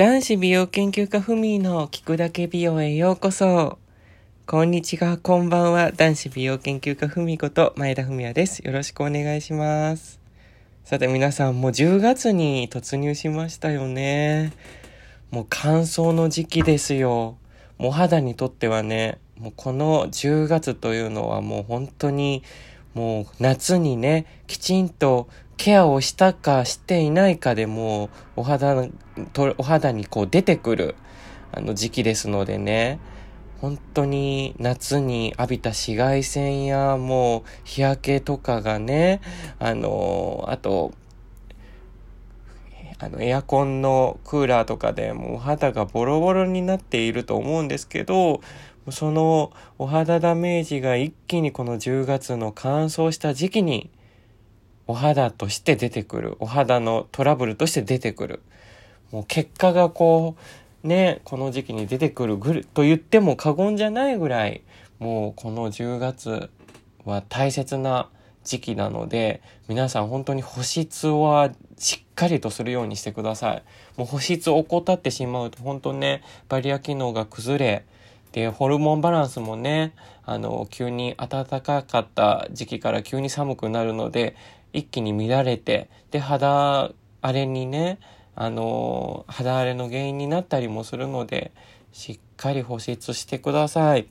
男子美容研究家ふみの聞くだけ美容へようこそ。こんにちは、こんばんは。男子美容研究家ふみこと前田文也です。よろしくお願いします。さて皆さん、もう10月に突入しましたよね。もう乾燥の時期ですよ。もう肌にとってはね、もうこの10月というのはもう本当にもう夏にね、きちんとケアをしたかしていないかでもうお肌と、お肌にこう出てくるあの時期ですのでね、本当に夏に浴びた紫外線やもう日焼けとかがね、あの、あと、あのエアコンのクーラーとかでもうお肌がボロボロになっていると思うんですけど、そのお肌ダメージが一気にこの10月の乾燥した時期にお肌として出てくる。お肌のトラブルとして出てくる。もう結果がこう、ね、この時期に出てくるぐると言っても過言じゃないぐらい、もうこの10月は大切な時期なので、皆さん本当に保湿はしっかりとするようにしてください。もう保湿を怠ってしまうと本当ね、バリア機能が崩れ、で、ホルモンバランスもね、あの、急に暖かかった時期から急に寒くなるので、一気に乱れて、で、肌荒れにね、あの、肌荒れの原因になったりもするので、しっかり保湿してください。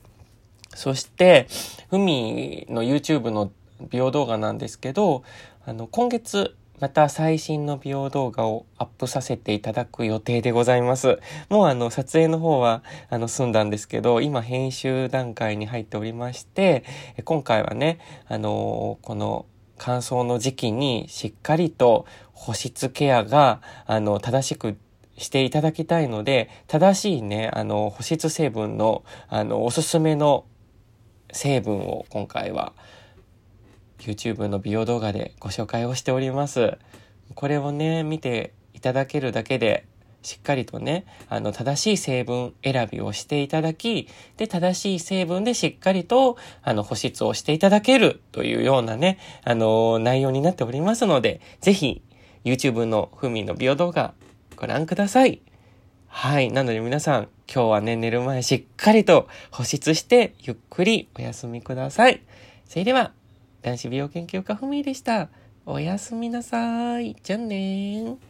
そして、ふみの YouTube の美容動画なんですけど、あの、今月、また最新の美容動画をアップさせていただく予定でございます。もうあの撮影の方はあの済んだんですけど、今編集段階に入っておりまして、今回はね、あのこの乾燥の時期にしっかりと保湿ケアがあの正しくしていただきたいので、正しいね、あの保湿成分のあのおすすめの成分を今回は YouTube の美容動画でご紹介をしております。これをね、見ていただけるだけで、しっかりとね、あの、正しい成分選びをしていただき、で、正しい成分でしっかりと、あの、保湿をしていただけるというようなね、あの、内容になっておりますので、ぜひ、YouTube のふみの美容動画、ご覧ください。はい。なので皆さん、今日はね、寝る前しっかりと保湿して、ゆっくりお休みください。それでは、男子美容研究家ふみでした。おやすみなさい。じゃあねー。